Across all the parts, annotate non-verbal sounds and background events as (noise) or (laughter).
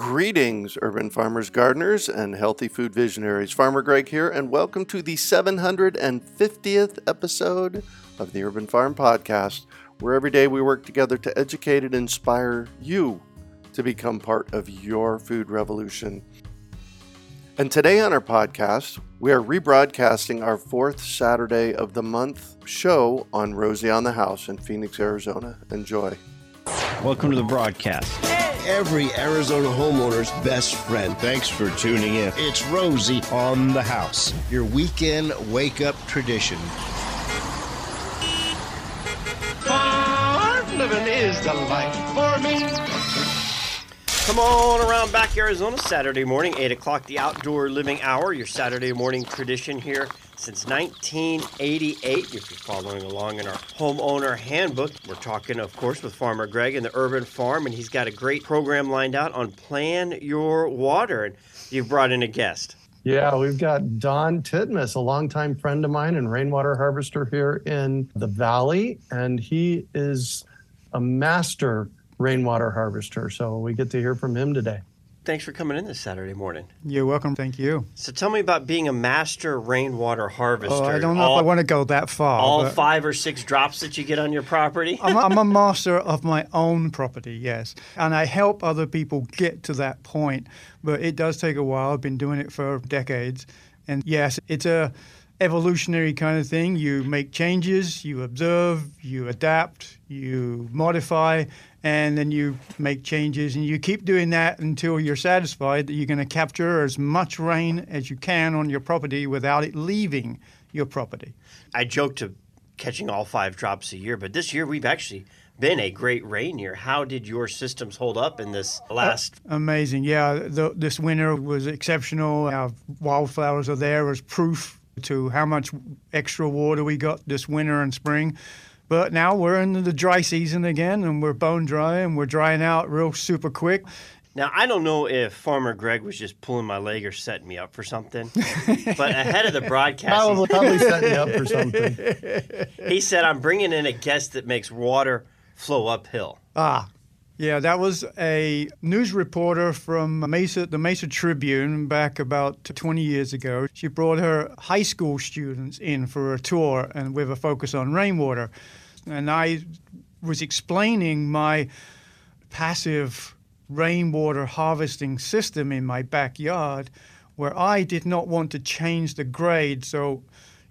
Greetings, urban farmers, gardeners, and healthy food visionaries. Farmer Greg here, and welcome to the 750th episode of the Urban Farm Podcast, where every day we work together to educate and inspire you to become part of your food revolution. And today on our podcast, we are rebroadcasting our fourth Saturday of the month show on Rosie on the House in Phoenix, Arizona. Enjoy. Welcome to the broadcast. Every Arizona homeowner's best friend. Thanks for tuning in. It's Rosie On the house. your weekend wake up tradition. Farm living is the life for me. Come on around back Arizona Saturday morning, 8 o'clock, the outdoor living hour, your Saturday morning tradition here since 1988. If you're following along in our homeowner handbook, we're talking, of course, with Farmer Greg and the Urban Farm, and he's got a great program lined out on Plan Your Water. And you've brought in a guest. Yeah, we've got Don Titmus, a longtime friend of mine and rainwater harvester here in the valley, and he is a master rainwater harvester. So we get to hear from him today. Thanks for coming in this Saturday morning. You're welcome. Thank you. So tell me about being a master rainwater harvester. Oh, I don't know all, if I want to go that far. all five or six drops that you get on your property. I'm, I'm a (laughs) master of my own property, yes. And I help other people get to that point. But it does take a while. I've been doing it for decades. And yes, it's a evolutionary kind of thing. You make changes, you observe, you adapt, you modify, and then you make changes. And you keep doing that until you're satisfied that you're going to capture as much rain as you can on your property without it leaving your property. I joke to catching all five drops a year, but this year we've actually been a great rain year. How did your systems hold up in this last? Amazing. Yeah, the, this winter was exceptional. Our wildflowers are there as proof to how much extra water we got this winter and spring. But now we're in the dry season again and we're bone dry and we're drying out real super quick. Now I don't know if Farmer Greg was just pulling my leg or setting me up for something, but ahead of the broadcast, Probably, probably setting you up for something. he, (laughs) he said, "I'm bringing in a guest that makes water flow uphill." Ah, yeah, that was a news reporter from Mesa, the Mesa Tribune, back about 20 years ago. She brought her high school students in for a tour and with a focus on rainwater. And I was explaining my passive rainwater harvesting system in my backyard where I did not want to change the grade. So,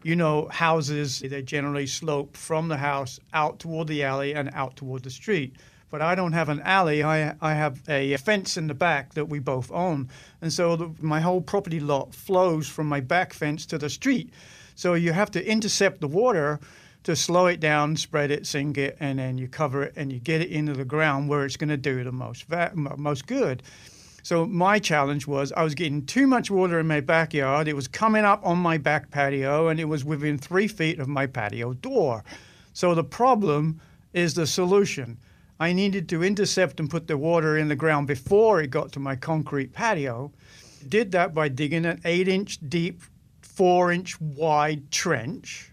you know, houses, they generally slope from the house out toward the alley and out toward the street. But I don't have an alley. I, I have a fence in the back that we both own. And so the, my whole property lot flows from my back fence to the street. So you have to intercept the water to slow it down, spread it, sink it, and then you cover it and you get it into the ground where it's going to do the most va- most good. So my challenge was I was getting too much water in my backyard. It was coming up on my back patio, and it was within three feet of my patio door. So the problem is the solution. I needed to intercept and put the water in the ground before it got to my concrete patio. Did that by digging an eight-inch deep, four-inch wide trench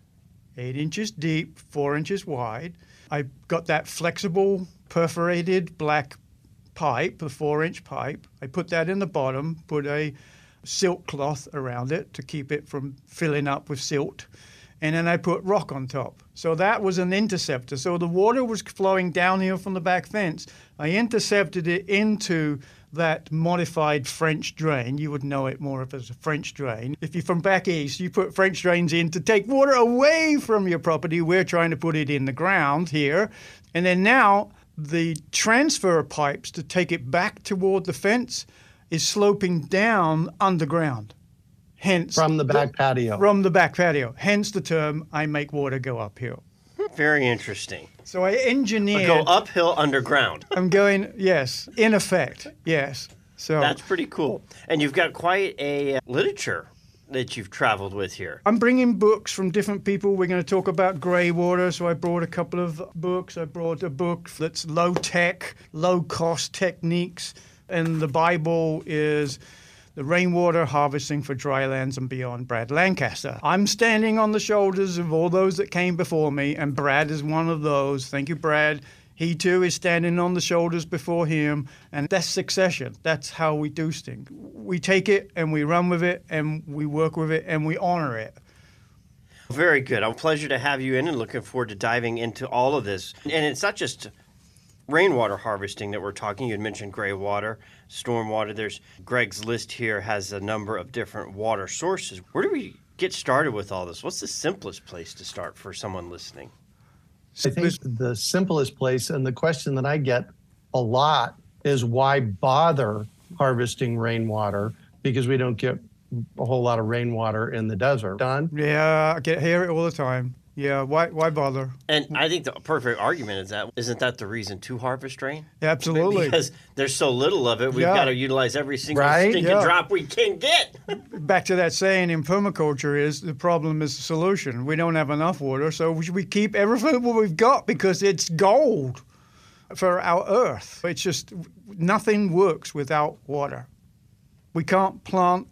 eight inches deep, four inches wide. I got that flexible perforated black pipe, the four inch pipe. I put that in the bottom, put a silk cloth around it to keep it from filling up with silt. And then I put rock on top. So that was an interceptor. So the water was flowing downhill from the back fence. I intercepted it into that modified French drain. You would know it more of as a French drain. If you're from back east, you put French drains in to take water away from your property. We're trying to put it in the ground here. And then now the transfer pipes to take it back toward the fence is sloping down underground. Hence From the back patio. from the back patio. Hence the term I make water go uphill. Very interesting. So I engineered Go uphill underground. (laughs) I'm going yes, in effect. Yes. So That's pretty cool. And you've got quite a uh, literature that you've traveled with here. I'm bringing books from different people. We're going to talk about grey water, so I brought a couple of books. I brought a book that's low tech, low cost techniques, and the Bible is the rainwater harvesting for drylands and beyond, Brad Lancaster. I'm standing on the shoulders of all those that came before me, and Brad is one of those. Thank you, Brad. He too is standing on the shoulders before him, and that's succession. That's how we do things. We take it and we run with it and we work with it and we honor it. Very good. A pleasure to have you in and looking forward to diving into all of this. And it's not just rainwater harvesting that we're talking. You had mentioned gray water, storm water. There's Greg's list here has a number of different water sources. Where do we get started with all this? What's the simplest place to start for someone listening? I think the simplest place, and the question that I get a lot is why bother harvesting rainwater? Because we don't get a whole lot of rainwater in the desert. Don? Yeah, I get hear it all the time. Yeah, why why bother? And I think the perfect argument is that isn't that the reason to harvest rain? Absolutely. Because there's so little of it, we've Yeah. got to utilize every single Right, stinking yeah. drop we can get. Back to that saying in permaculture is the problem is the solution. We don't have enough water, so we we keep everything what we've got because it's gold for our earth. It's just nothing works without water. We can't plant,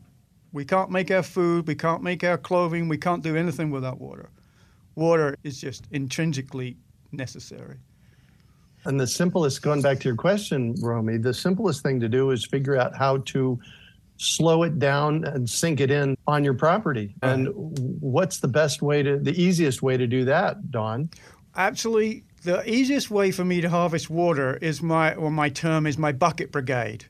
we can't make our food, we can't make our clothing, we can't do anything without water. Water is just intrinsically necessary. And the simplest, going back to your question, Romey, the simplest thing to do is figure out how to slow it down and sink it in on your property. And what's the best way to, the easiest way to do that, Don? Actually, the easiest way for me to harvest water is my, or my term is my bucket brigade.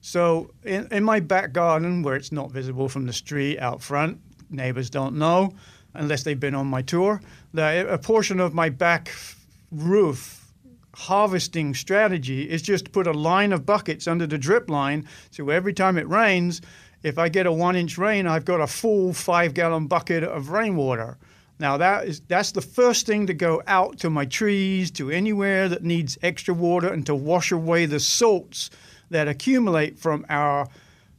So in, in my back garden, where it's not visible from the street out front, neighbors don't know unless they've been on my tour. The, a portion of my back roof harvesting strategy is just to put a line of buckets under the drip line. So every time it rains, if I get a one inch rain, I've got a full five gallon bucket of rainwater. Now that is that's the first thing to go out to my trees, to anywhere that needs extra water, and to wash away the salts that accumulate from our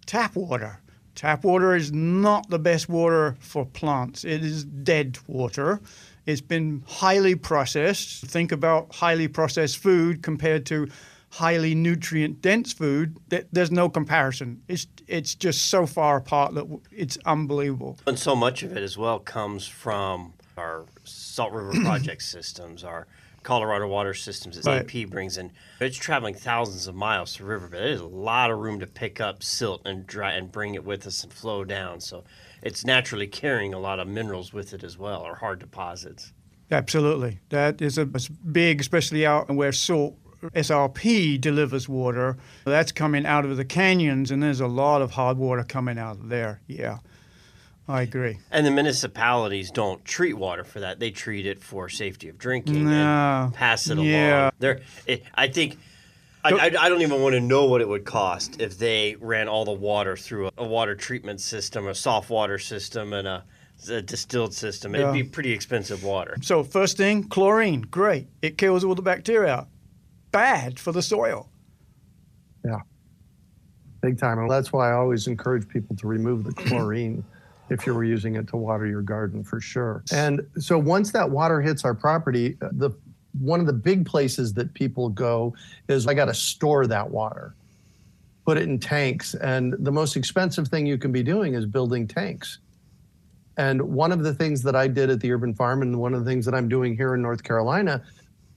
tap water. Tap water is not the best water for plants. It is dead water. It's been highly processed. Think about highly processed food compared to highly nutrient dense food. There's no comparison. It's it's just so far apart that it's unbelievable. And so much of it as well comes from our Salt River Project (clears throat) systems, our Colorado water systems that Right. CAP brings in. It's traveling thousands of miles to riverbed. There's a lot of room to pick up silt and dry and bring it with us and flow down. So it's naturally carrying a lot of minerals with it as well, or hard deposits. Absolutely. That is a, it's big, especially out where salt SRP delivers water. That's coming out of the canyons, and there's a lot of hard water coming out of there. Yeah, I agree. And the municipalities don't treat water for that. They treat it for safety of drinking No. and pass it Yeah. along. They're, I think. I, I, I don't even want to know what it would cost if they ran all the water through a, a water treatment system, a soft water system, and a, a distilled system. It'd Yeah. be pretty expensive water. So first thing, chlorine, great. It kills all the bacteria. Bad for the soil. Yeah, big time. And that's why I always encourage people to remove the chlorine if you were using it to water your garden for sure. And so once that water hits our property, uh, the one of the big places that people go is I got to store that water, put it in tanks. And the most expensive thing you can be doing is building tanks. And one of the things that I did at the urban farm, and one of the things that I'm doing here in North Carolina,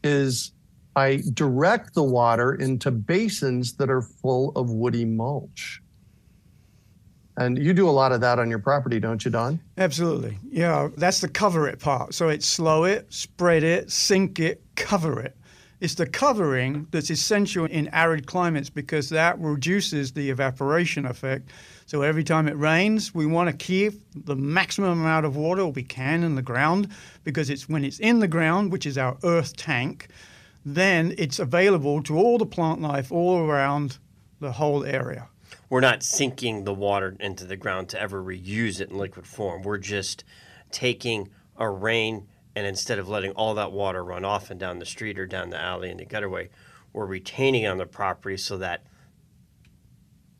is I direct the water into basins that are full of woody mulch. And you do a lot of that on your property, don't you, Don? Absolutely. Yeah, that's the cover it part. So it's slow it, spread it, sink it, cover it. It's the covering that's essential in arid climates because that reduces the evaporation effect. So every time it rains, we want to keep the maximum amount of water we can in the ground because it's when it's in the ground, which is our earth tank, then it's available to all the plant life all around the whole area. We're not sinking the water into the ground to ever reuse it in liquid form. We're just taking a rain and instead of letting all that water run off and down the street or down the alley in the gutterway, we're retaining it on the property so that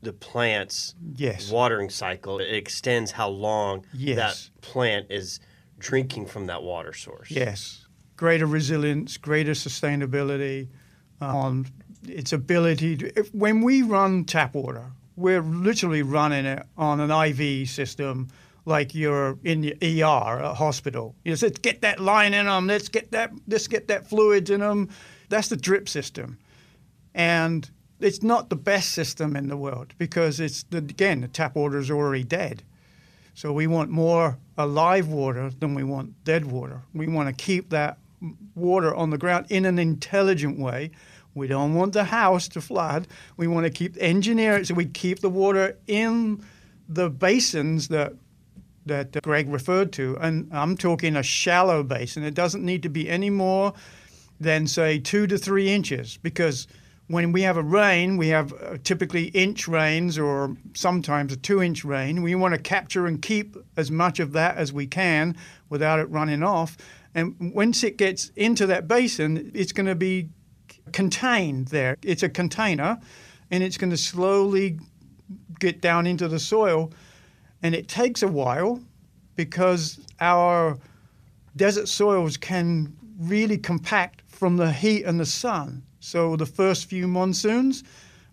the plant's Yes. watering cycle it extends how long Yes. that plant is drinking from that water source. Yes, greater resilience, greater sustainability, on its ability to. If, when we run tap water, we're literally running it on an IV system, like you're in the ER at a hospital. You know, let's get that line in them. Let's get that. Let's get that fluids in them. That's the drip system. And it's not the best system in the world because it's, the, again, the tap water is already dead. So we want more alive water than we want dead water. We want to keep that water on the ground in an intelligent way. We don't want the house to flood. We want to keep engineer so we keep the water in the basins that that Greg referred to, and I'm talking a shallow basin. It doesn't need to be any more than say two to three inches because when we have a rain, we have uh, typically inch rains or sometimes a two inch rain. We want to capture and keep as much of that as we can without it running off. And once it gets into that basin, it's going to be contained there. It's a container and it's going to slowly get down into the soil. And it takes a while because our desert soils can really compact from the heat and the sun. So the first few monsoons,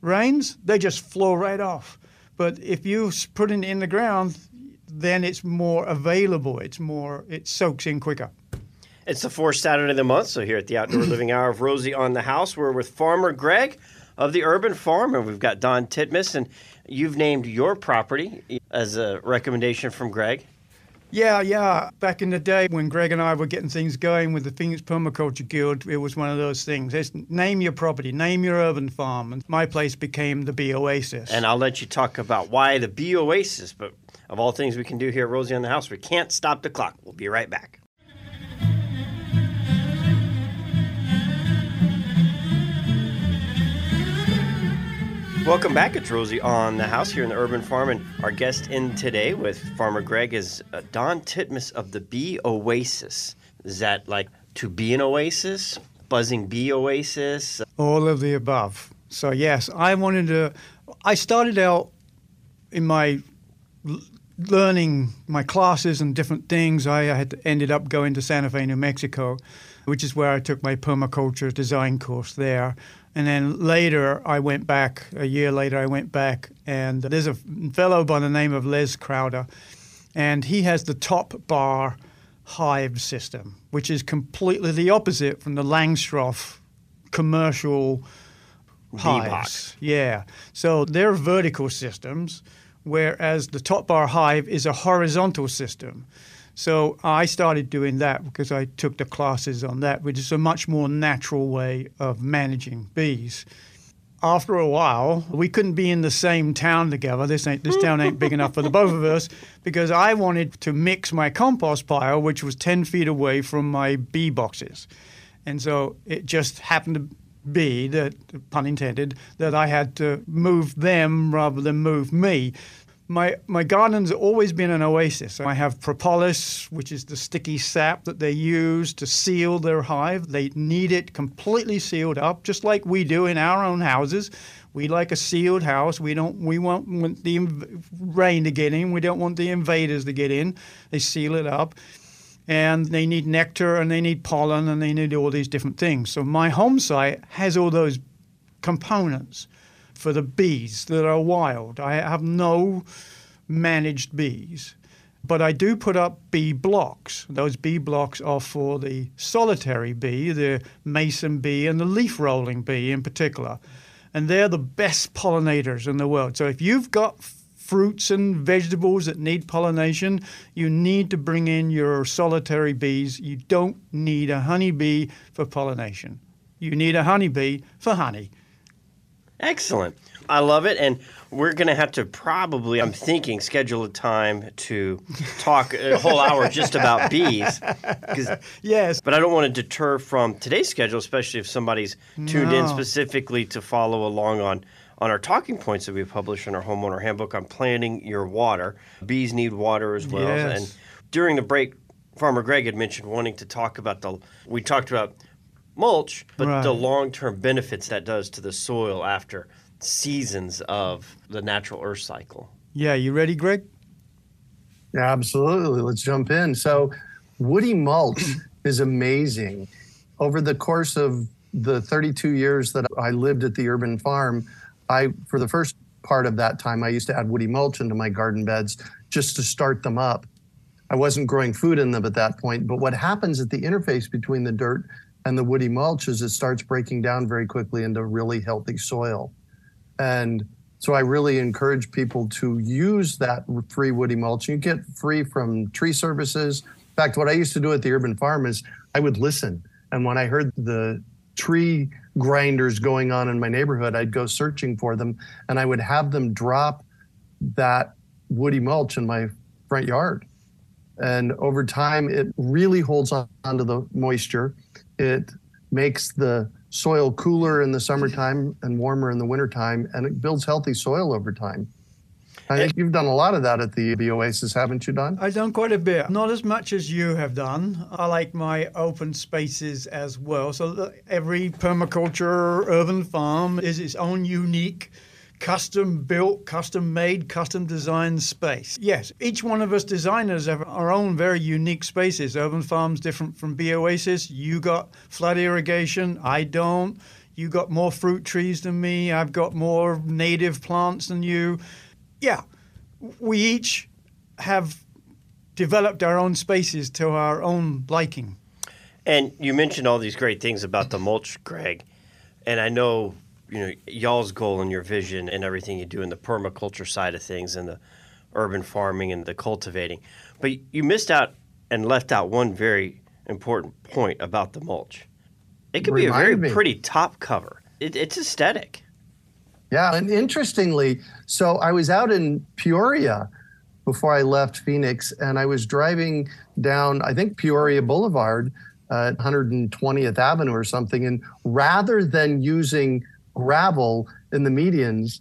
rains, they just flow right off. But if you put it in the ground, then it's more available. It's more, it soaks in quicker. It's the fourth Saturday of the month, so here at the Outdoor Living Hour of Rosie on the House, we're with Farmer Greg of the Urban Farm, and we've got Don Titmus, and you've named your property as a recommendation from Greg. Yeah, yeah. Back in the day when Greg and I were getting things going with the Phoenix Permaculture Guild, it was one of those things. It's name your property, name your urban farm. And my place became the Bee Oasis. And I'll let you talk about why the Bee Oasis, but of all things we can do here at Rosie on the House, we can't stop the clock. We'll be right back. Welcome back. It's Rosie on the house here in the Urban Farm, and our guest in today with Farmer Greg is uh, Don Titmus of the Bee Oasis. Is that like to be an oasis, buzzing bee oasis? All of the above. So yes, I wanted to. I started out in my learning my classes and different things. I had ended up going to Santa Fe, New Mexico, which is where I took my permaculture design course there. And then later, I went back, a year later, I went back, and there's a fellow by the name of Les Crowder, and he has the top bar hive system, which is completely the opposite from the Langstroth commercial hives. box. Yeah. So they're vertical systems, whereas the top bar hive is a horizontal system. So I started doing that because I took the classes on that, which is a much more natural way of managing bees. After a while, we couldn't be in the same town together. This ain't this town ain't big enough for the both of us because I wanted to mix my compost pile, which was ten feet away from my bee boxes, and so it just happened to be that, pun intended, that I had to move them rather than move me. My, my garden's always been an oasis. I have propolis, which is the sticky sap that they use to seal their hive. They need it completely sealed up, just like we do in our own houses. We like a sealed house. We don't. We want, want the inv- rain to get in. We don't want the invaders to get in. They seal it up, and they need nectar, and they need pollen, and they need all these different things. So my home site has all those components for the bees that are wild. I have no managed bees, but I do put up bee blocks. Those bee blocks are for the solitary bee, the mason bee, and the leaf rolling bee in particular. And they're the best pollinators in the world. So if you've got fruits and vegetables that need pollination, you need to bring in your solitary bees. You don't need a honeybee for pollination. You need a honeybee for honey. Excellent. I love it. And we're going to have to probably, I'm thinking, schedule a time to talk a whole hour just about bees. Yes. But I don't want to deter from today's schedule, especially if somebody's tuned in specifically to follow along on, on our talking points that we publish in our homeowner handbook on planning your water. Bees need water as well. Yes. And during the break, Farmer Greg had mentioned wanting to talk about the, we talked about mulch, but Right. the long term benefits that does to the soil after seasons of the natural earth cycle. Yeah, you ready, Greg? Yeah, absolutely. Let's jump in. So, woody mulch (clears throat) is amazing. Over the course of the 32 years that I lived at the urban farm, I, for the first part of that time, I used to add woody mulch into my garden beds just to start them up. I wasn't growing food in them at that point, but what happens at the interface between the dirt and the woody mulch is it starts breaking down very quickly into really healthy soil. And so I really encourage people to use that free woody mulch. You get free from tree services. In fact, what I used to do at the urban farm is I would listen. And when I heard the tree grinders going on in my neighborhood, I'd go searching for them and I would have them drop that woody mulch in my front yard. And over time, it really holds on to the moisture. It makes the soil cooler in the summertime and warmer in the wintertime, and it builds healthy soil over time. I think you've done a lot of that at the, the Oasis, haven't you, Don? I've done quite a bit. Not as much as you have done. I like my open spaces as well. So every permaculture urban farm is its own unique custom built, custom made, custom designed space. Yes, each one of us designers have our own very unique spaces. Urban Farm's different from Bee Oasis. You got flood irrigation, I don't. You got more fruit trees than me. I've got more native plants than you. Yeah, we each have developed our own spaces to our own liking. And you mentioned all these great things about the mulch, Greg. And I know you know y'all's goal and your vision and everything you do in the permaculture side of things and the urban farming and the cultivating. But you missed out and left out one very important point about the mulch. It could be a very me. pretty top cover. It, it's aesthetic. Yeah, and interestingly, so I was out in Peoria before I left Phoenix, and I was driving down, I think Peoria Boulevard, uh, 120th Avenue or something, and rather than using gravel in the medians,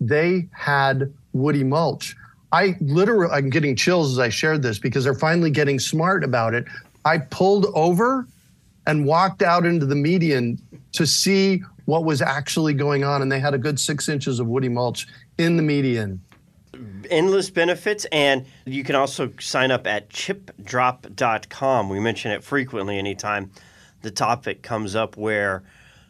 they had woody mulch. I literally, I'm getting chills as I shared this because they're finally getting smart about it. I pulled over and walked out into the median to see what was actually going on, and they had a good six inches of woody mulch in the median. Endless benefits, and you can also sign up at chipdrop.com. We mention it frequently anytime the topic comes up where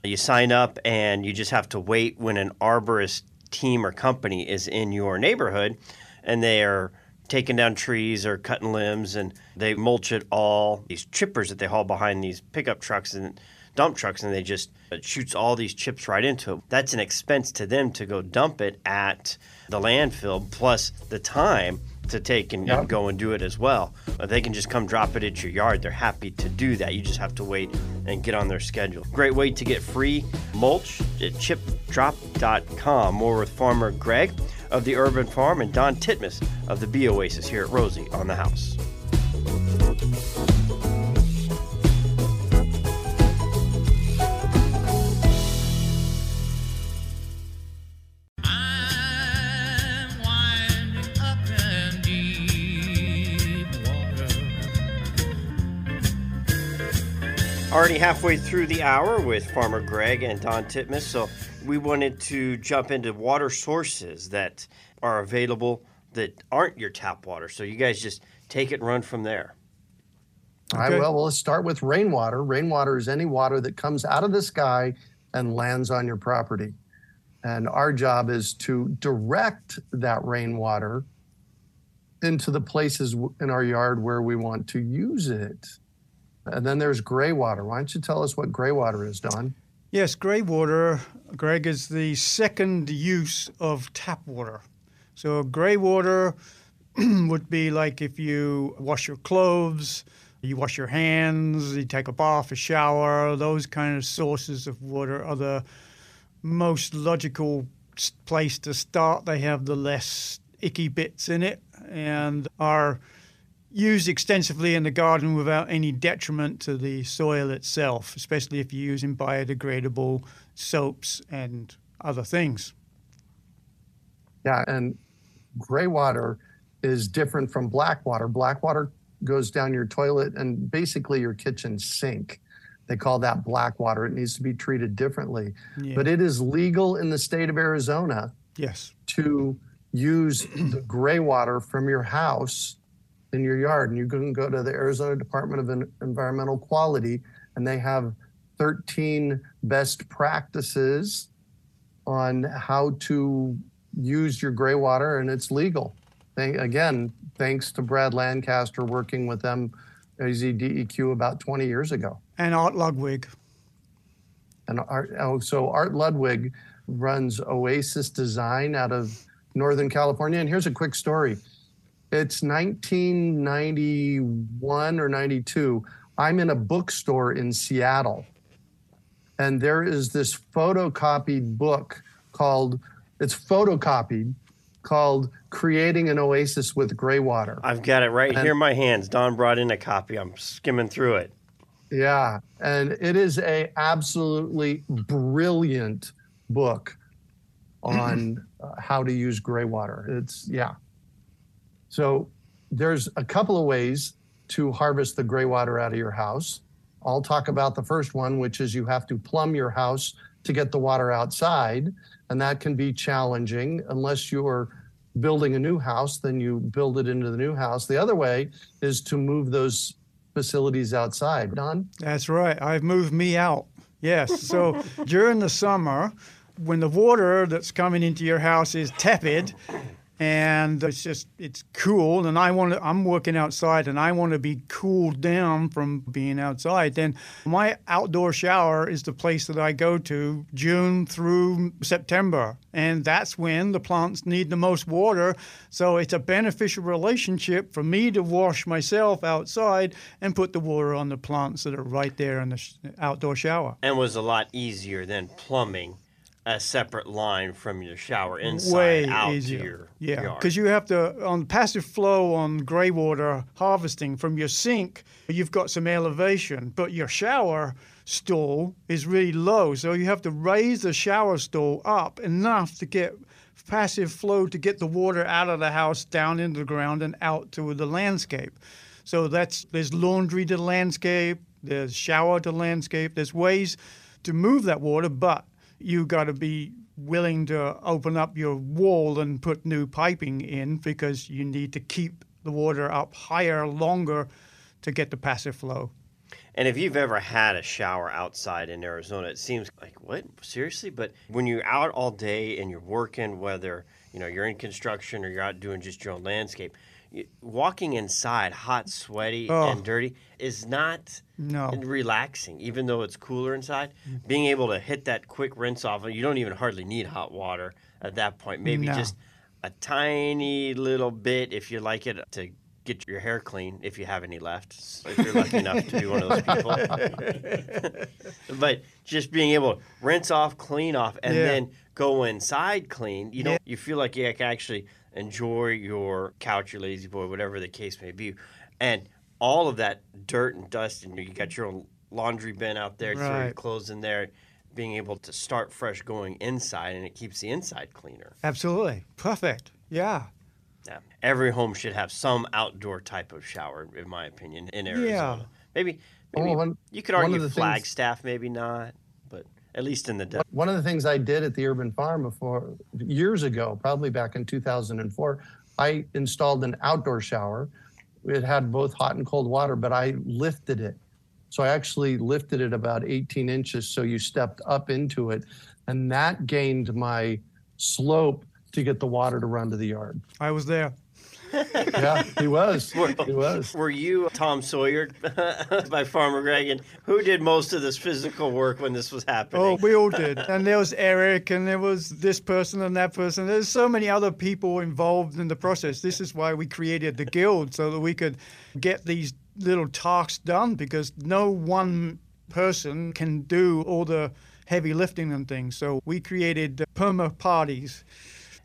you sign up and you just have to wait when an arborist team or company is in your neighborhood and they are taking down trees or cutting limbs and they mulch it all. These chippers that they haul behind these pickup trucks and dump trucks and they just shoots all these chips right into it. That's an expense to them to go dump it at the landfill plus the time to take and, and, go and do it as well. They can just come drop it at your yard. They're happy to do that. You just have to wait and get on their schedule. Great way to get free mulch at chipdrop.com. More with farmer Greg of the Urban Farm and Don Titmus of the Bee Oasis here at Rosie on the House. Already halfway through the hour with Farmer Greg and Don Titmus, so we wanted to jump into water sources that are available that aren't your tap water. So you guys just take it and run from there. All right, well, well, let's start with rainwater. Rainwater is any water that comes out of the sky and lands on your property. And our job is to direct that rainwater into the places in our yard where we want to use it. And then there's gray water. Why don't you tell us what gray water is, Don? Yes, gray water, Greg, is the second use of tap water. So, gray water (clears throat) would be like if you wash your clothes, you wash your hands, you take a bath, a shower, those kind of sources of water are the most logical place to start. They have the less icky bits in it and are used extensively in the garden without any detriment to the soil itself, especially if you're using biodegradable soaps and other things. Yeah, and gray water is different from black water. Black water goes down your toilet and basically your kitchen sink. They call that black water. It needs to be treated differently. Yeah. But it is legal in the state of Arizona. Yes. To use the gray water from your house in your yard. And you can go to the Arizona Department of Environmental Quality, and they have 13 best practices on how to use your gray water, and it's legal. They, again, thanks to Brad Lancaster working with them, AZDEQ, about 20 years ago. And Art Ludwig. And Art, oh, so Art Ludwig runs Oasis Design out of Northern California. And here's a quick story. It's 1991 or 92. I'm in a bookstore in Seattle, and there is this photocopied book called, it's photocopied, called Creating an Oasis with Gray Water. I've got it right here in my hands. Don brought in a copy. I'm skimming through it. Yeah, and it is a absolutely brilliant book on (clears throat) uh, how to use gray water. It's yeah. So there's a couple of ways to harvest the gray water out of your house. I'll talk about the first one, which is you have to plumb your house to get the water outside, and that can be challenging unless you're building a new house, then you build it into the new house. The other way is to move those facilities outside. Don? That's right. I've moved me out. Yes. So (laughs) during the summer, when the water that's coming into your house is tepid and it's just it's cool and I want to I'm working outside and I want to be cooled down from being outside. Then my outdoor shower is the place that I go to June through September and that's when the plants need the most water. So it's a beneficial relationship for me to wash myself outside and put the water on the plants that are right there in the outdoor shower. And was a lot easier than plumbing a separate line from your shower inside way out easier. to your yeah, because you have to on passive flow on grey water harvesting from your sink. You've got some elevation, but your shower stall is really low, so you have to raise the shower stall up enough to get passive flow to get the water out of the house down into the ground and out to the landscape. So that's there's laundry to landscape, there's shower to landscape. There's ways to move that water, but you got to be willing to open up your wall and put new piping in because you need to keep the water up higher longer to get the passive flow. And if you've ever had a shower outside in Arizona, it seems like what seriously. But when you're out all day and you're working, whether you know you're in construction or you're out doing just your own landscape, walking inside, hot, sweaty, Oh. and dirty, is not No. relaxing. Even though it's cooler inside, mm-hmm. being able to hit that quick rinse off, you don't even hardly need hot water at that point. Maybe No. just a tiny little bit if you like it to get your hair clean if you have any left if you're lucky enough to be one of those people (laughs) but just being able to rinse off clean off and Yeah. then go inside clean you know Yeah. you feel like you can actually enjoy your couch your lazy boy whatever the case may be and all of that dirt and dust and you got your own laundry bin out there throw your clothes in there being able to start fresh going inside and it keeps the inside cleaner Absolutely. Perfect. Yeah. yeah. Every home should have some outdoor type of shower, in my opinion, in Arizona. Yeah. Maybe, Oh, maybe one- you could argue of the things- Flagstaff, maybe not, but at least in the desert. One of the things I did at the urban farm before years ago, probably back in 2004, I installed an outdoor shower. It had both hot and cold water, but I lifted it. So I actually lifted it about 18 inches. So you stepped up into it, and that gained my slope to get the water to run to the yard. I was there. (laughs) Yeah, he was. He was. Were you Tom Sawyer (laughs) by Farmer Greg? And who did most of this physical work when this was happening? Oh, we all did. And there was Eric, and there was this person and that person. There's so many other people involved in the process. This is why we created the guild so that we could get these little tasks done because no one person can do all the heavy lifting and things. So we created uh, perma parties.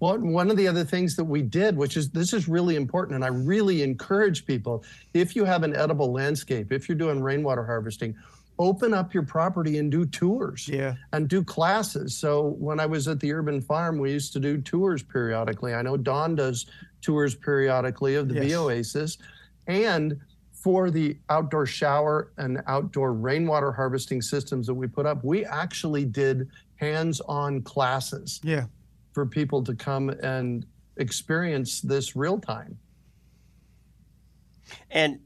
Well, one of the other things that we did, which is this is really important, and I really encourage people if you have an edible landscape, if you're doing rainwater harvesting, open up your property and do tours Yeah. and do classes. So when I was at the urban farm, we used to do tours periodically. I know Don does tours periodically of the Yes. oasis. And for the outdoor shower and outdoor rainwater harvesting systems that we put up, we actually did hands on classes Yeah. For people to come and experience this real time. And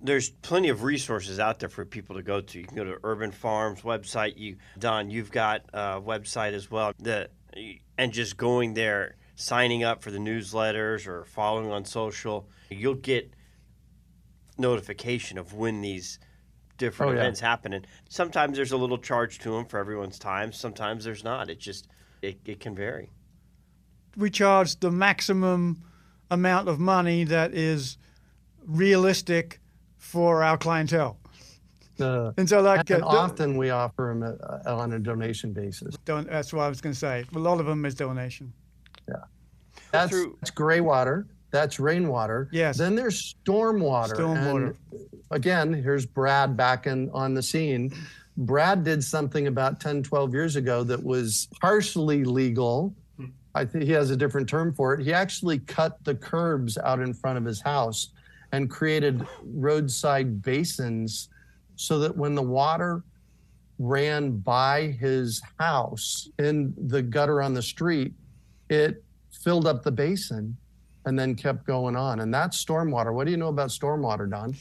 there's plenty of resources out there for people to go to. You can go to Urban Farms website. You, Don, you've got a website as well. The and just going there, signing up for the newsletters or following on social, you'll get notification of when these different Oh, yeah. events happening. Sometimes there's a little charge to them for everyone's time. Sometimes there's not. It just it, it can vary. we charge the maximum amount of money that is realistic for our clientele. Uh, And so, like, and uh, often we offer them uh, on a donation basis. don- that's what I was going to say. A lot of them is donation. Yeah, that's, Through- that's gray water. That's rainwater. Yes. Then there's stormwater. Stormwater. And again, here's Brad back in on the scene. Brad did something about 10, 12 years ago that was partially legal. Hmm. I think he has a different term for it. He actually cut the curbs out in front of his house and created roadside basins so that when the water ran by his house in the gutter on the street, it filled up the basin and then kept going on. And that's stormwater. What do you know about stormwater, Don?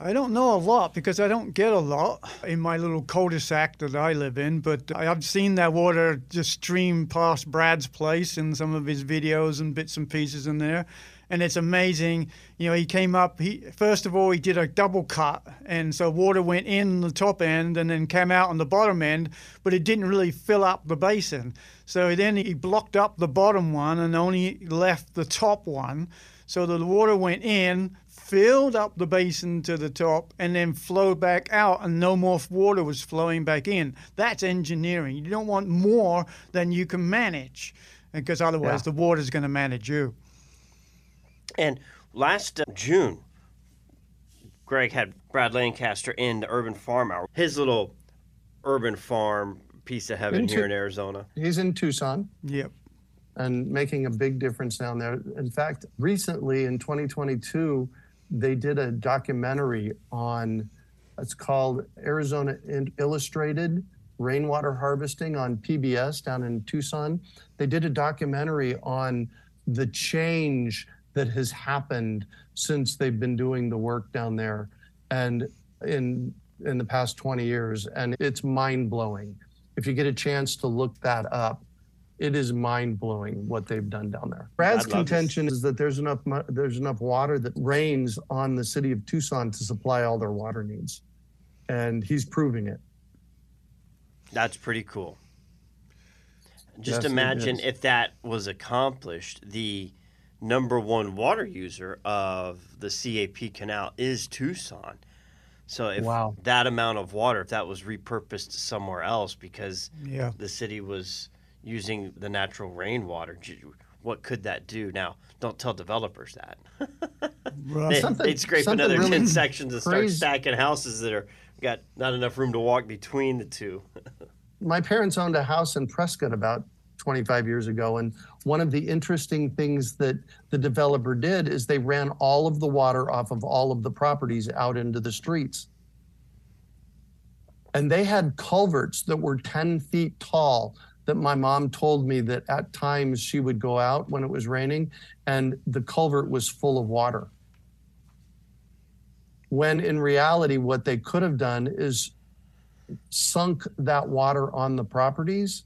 I don't know a lot because I don't get a lot in my little cul-de-sac that I live in, but I've seen that water just stream past Brad's place in some of his videos and bits and pieces in there. And it's amazing. You know, he came up, he first of all he did a double cut and so water went in the top end and then came out on the bottom end, but it didn't really fill up the basin. So then he blocked up the bottom one and only left the top one. So the water went in, filled up the basin to the top, and then flowed back out, and no more water was flowing back in. That's engineering. You don't want more than you can manage, because otherwise Yeah. the water's going to manage you. And last uh, June, Greg had Brad Lancaster in the Urban Farm Hour. His little urban farm piece of heaven Into- here in Arizona. He's in Tucson Yep. and making a big difference down there. In fact, recently in 2022, they did a documentary on, it's called Arizona Illustrated Rainwater Harvesting on PBS down in Tucson. They did a documentary on the change that has happened since they've been doing the work down there and in in the past 20 years and it's mind-blowing. If you get a chance to look that up, it is mind-blowing what they've done down there. Brad's I'd love to contention is that there's enough there's enough water that rains on the city of Tucson to supply all their water needs. And he's proving it. That's pretty cool. Just Yes, imagine if that was accomplished. The number one water user of the CAP canal is Tucson. So if Wow. that amount of water, if that was repurposed somewhere else because Yeah. the city was using the natural rainwater, what could that do? Now, don't tell developers that. Right. They, would scrape another really 10 sections and start stacking houses that are got not enough room to walk between the two. (laughs) my parents owned a house in Prescott about 25 years ago. And one of the interesting things that the developer did is they ran all of the water off of all of the properties out into the streets. And they had culverts that were 10 feet tall that my mom told me that at times she would go out when it was raining and the culvert was full of water. When in reality, what they could have done is sunk that water on the properties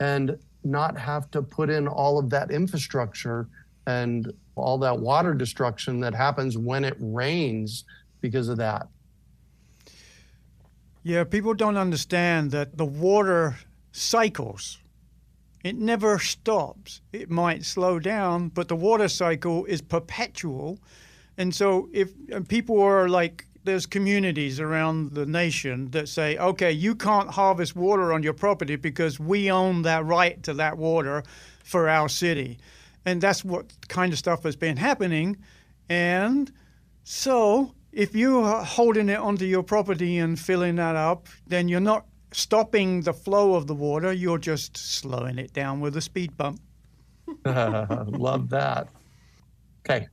and not have to put in all of that infrastructure and all that water destruction that happens when it rains because of that. Yeah, people don't understand that the water cycles. It never stops. It might slow down, but the water cycle is perpetual. And so, if and people are like, there's communities around the nation that say, okay, you can't harvest water on your property because we own that right to that water for our city. And that's what kind of stuff has been happening. And so, if you are holding it onto your property and filling that up, then you're not stopping the flow of the water, you're just slowing it down with a speed bump. (laughs) Love that. Okay.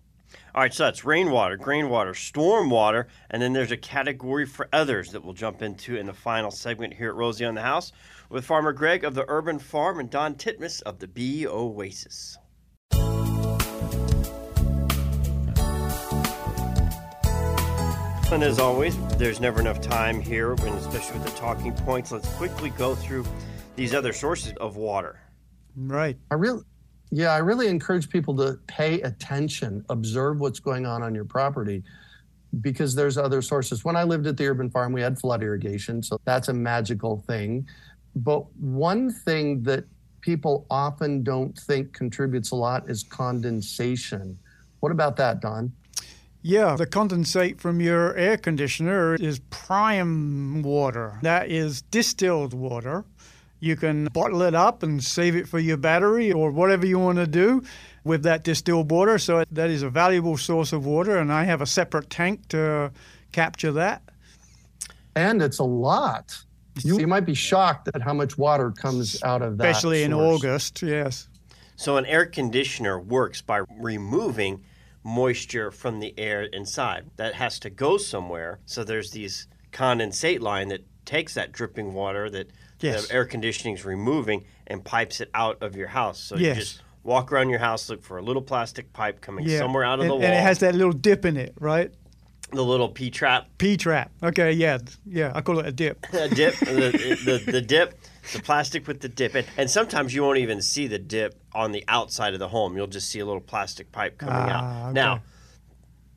All right, so that's rainwater, grainwater, stormwater, and then there's a category for others that we'll jump into in the final segment here at Rosie on the House with Farmer Greg of the Urban Farm and Don Titmus of the Bee Oasis. And as always, there's never enough time here, and especially with the talking points. Let's quickly go through these other sources of water. Right. I really, yeah, I really encourage people to pay attention, observe what's going on on your property. because there's other sources. When I lived at the urban farm, we had flood irrigation, so that's a magical thing. But one thing that people often don't think contributes a lot is condensation. What about that, Don? Yeah, the condensate from your air conditioner is prime water. That is distilled water. You can bottle it up and save it for your battery or whatever you want to do with that distilled water. So that is a valuable source of water, and I have a separate tank to capture that. And it's a lot. You, you might be shocked at how much water comes out of that. Especially in. August, yes. So an air conditioner works by removing moisture from the air inside. That has to go somewhere. So there's these condensate line that takes that dripping water that Yes. the air conditioning is removing and pipes it out of your house. So Yes. you just walk around your house, look for a little plastic pipe coming Yeah. somewhere out of and, the wall. And it has that little dip in it, right? The little P trap P trap. Okay, yeah, yeah. I call it a dip. (laughs) a dip, the, the, the dip, the plastic with the dip. And, and sometimes you won't even see the dip on the outside of the home. You'll just see a little plastic pipe coming Ah, out. okay. Now,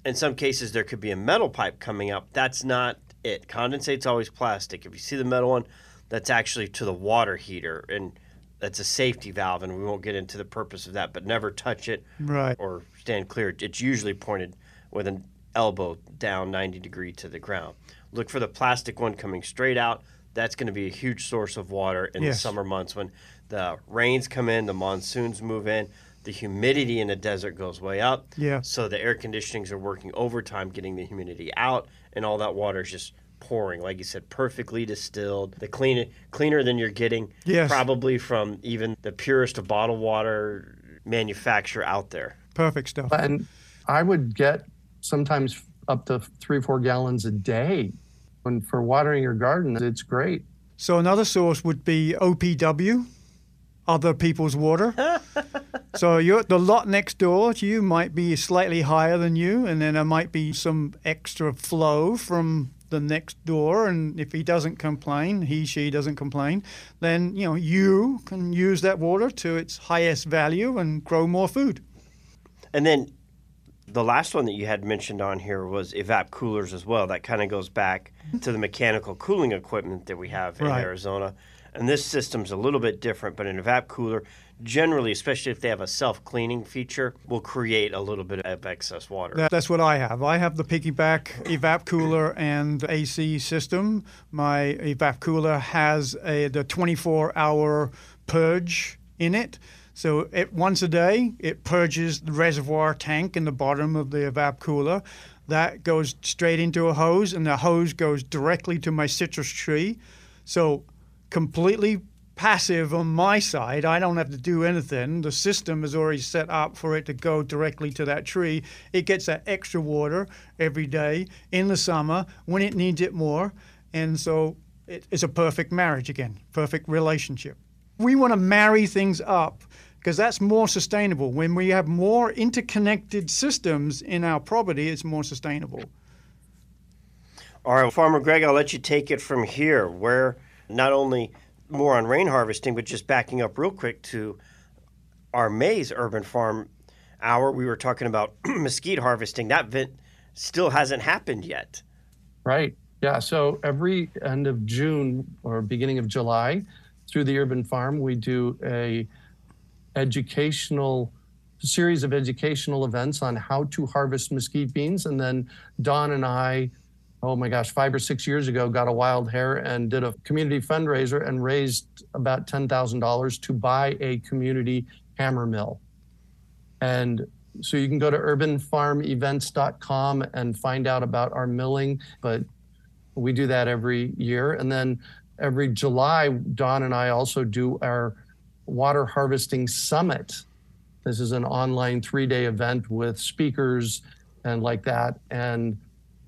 in some cases, there could be a metal pipe coming up. That's not it. Condensate's always plastic. If you see the metal one, that's actually to the water heater. And that's a safety valve, and we won't get into the purpose of that, but never touch it Right. or stand clear. It's usually pointed with an elbow down 90 degree to the ground. Look for the plastic one coming straight out. That's going to be a huge source of water in the summer months when the rains come in, the monsoons move in, the humidity in the desert goes way up. Yeah. So the air conditionings are working overtime getting the humidity out, and all that water is just pouring. Like you said, perfectly distilled. The clean, cleaner than you're getting, Yes. probably from even the purest of bottled water manufacturer out there. Perfect stuff. And I would get sometimes up to three, or four gallons a day. And for watering your garden, it's great. So another source would be OPW, other people's water. (laughs) so you're, the lot next door to you might be slightly higher than you, and then there might be some extra flow from the next door. And if he doesn't complain, he she doesn't complain, then you know you can use that water to its highest value and grow more food. And then the last one that you had mentioned on here was evap coolers as well. That kind of goes back mm-hmm. to the mechanical cooling equipment that we have in Right. Arizona. And this system's a little bit different, but an evap cooler, generally, especially if they have a self cleaning feature, will create a little bit of excess water. That, that's what I have. I have the piggyback evap cooler and AC system. My evap cooler has a the 24-hour purge in it. So it, once a day, it purges the reservoir tank in the bottom of the evap cooler. That goes straight into a hose, and the hose goes directly to my citrus tree. So completely passive on my side. I don't have to do anything. The system is already set up for it to go directly to that tree. It gets that extra water every day in the summer when it needs it more. And so it, it's a perfect marriage again, perfect relationship. We want to marry things up because that's more sustainable. When we have more interconnected systems in our property, it's more sustainable. All right, Farmer Greg, I'll let you take it from here. Where not only more on rain harvesting, but just backing up real quick to our May's urban farm hour, we were talking about (clears throat) mesquite harvesting. That event still hasn't happened yet. Right. Yeah. So every end of June or beginning of July, through the urban farm, we do a educational series of educational events on how to harvest mesquite beans. And then Don and I, oh my gosh, five or six years ago, got a wild hair and did a community fundraiser and raised about $10,000 to buy a community hammer mill. And so you can go to urbanfarmevents.com and find out about our milling, but we do that every year. And then every July, Don and I also do our water harvesting summit. This is an online three day event with speakers and like that. And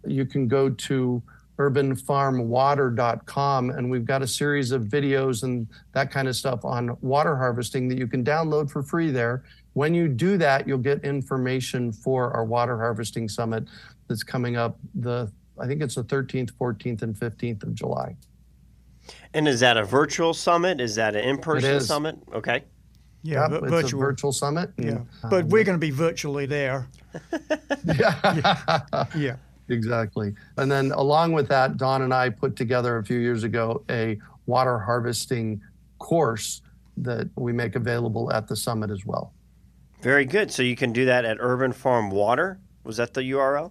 you can go to urbanfarmwater.com and we've got a series of videos and that kind of stuff on water harvesting that you can download for free there. When you do that, you'll get information for our water harvesting summit that's coming up the I think it's the 13th, 14th, and 15th of July. And is that a virtual summit? Is that an in-person is. summit? Okay. Yeah, Yep, vi- it's virtual. a virtual summit. and, yeah, um, but we're going to be virtually there. (laughs) yeah. Yeah, Exactly. And then along with that, Don and I put together a few years ago a water harvesting course that we make available at the summit as well. Very good. So you can do that at Urban Farm Water. Was that the URL?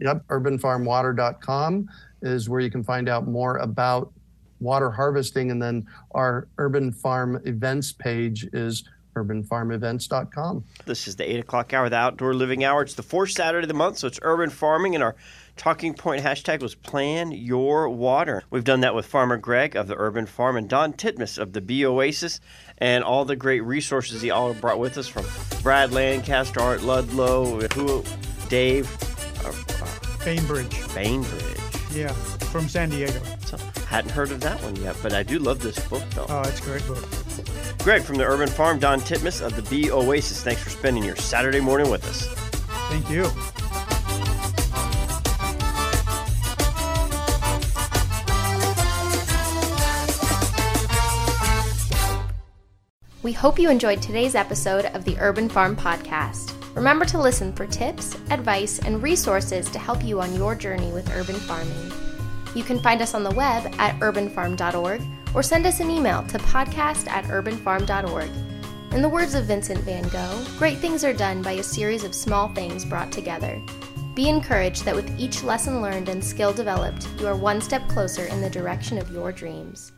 Yep, urbanfarmwater.com is where you can find out more about water harvesting. And then our Urban Farm events page is urbanfarmevents.com. This is the 8 o'clock hour, the outdoor living hour. It's the fourth Saturday of the month, so it's urban farming, and our talking point hashtag was plan your water. We've done that with Farmer Greg of the Urban Farm and Don Titmus of the Bee Oasis and all the great resources he all brought with us from Brad Lancaster, Art Ludwig, who, Dave, uh, uh, Bainbridge. Bainbridge. Yeah, from San Diego. So, hadn't heard of that one yet, but I do love this book though. Oh, it's a great book. Greg from the Urban Farm, Don Titmus of the Bee Oasis. Thanks for spending your Saturday morning with us. Thank you. We hope you enjoyed today's episode of the Urban Farm Podcast. Remember to listen for tips, advice, and resources to help you on your journey with urban farming. You can find us on the web at urbanfarm.org or send us an email to podcast at urbanfarm.org. In the words of Vincent van Gogh, great things are done by a series of small things brought together. Be encouraged that with each lesson learned and skill developed, you are one step closer in the direction of your dreams.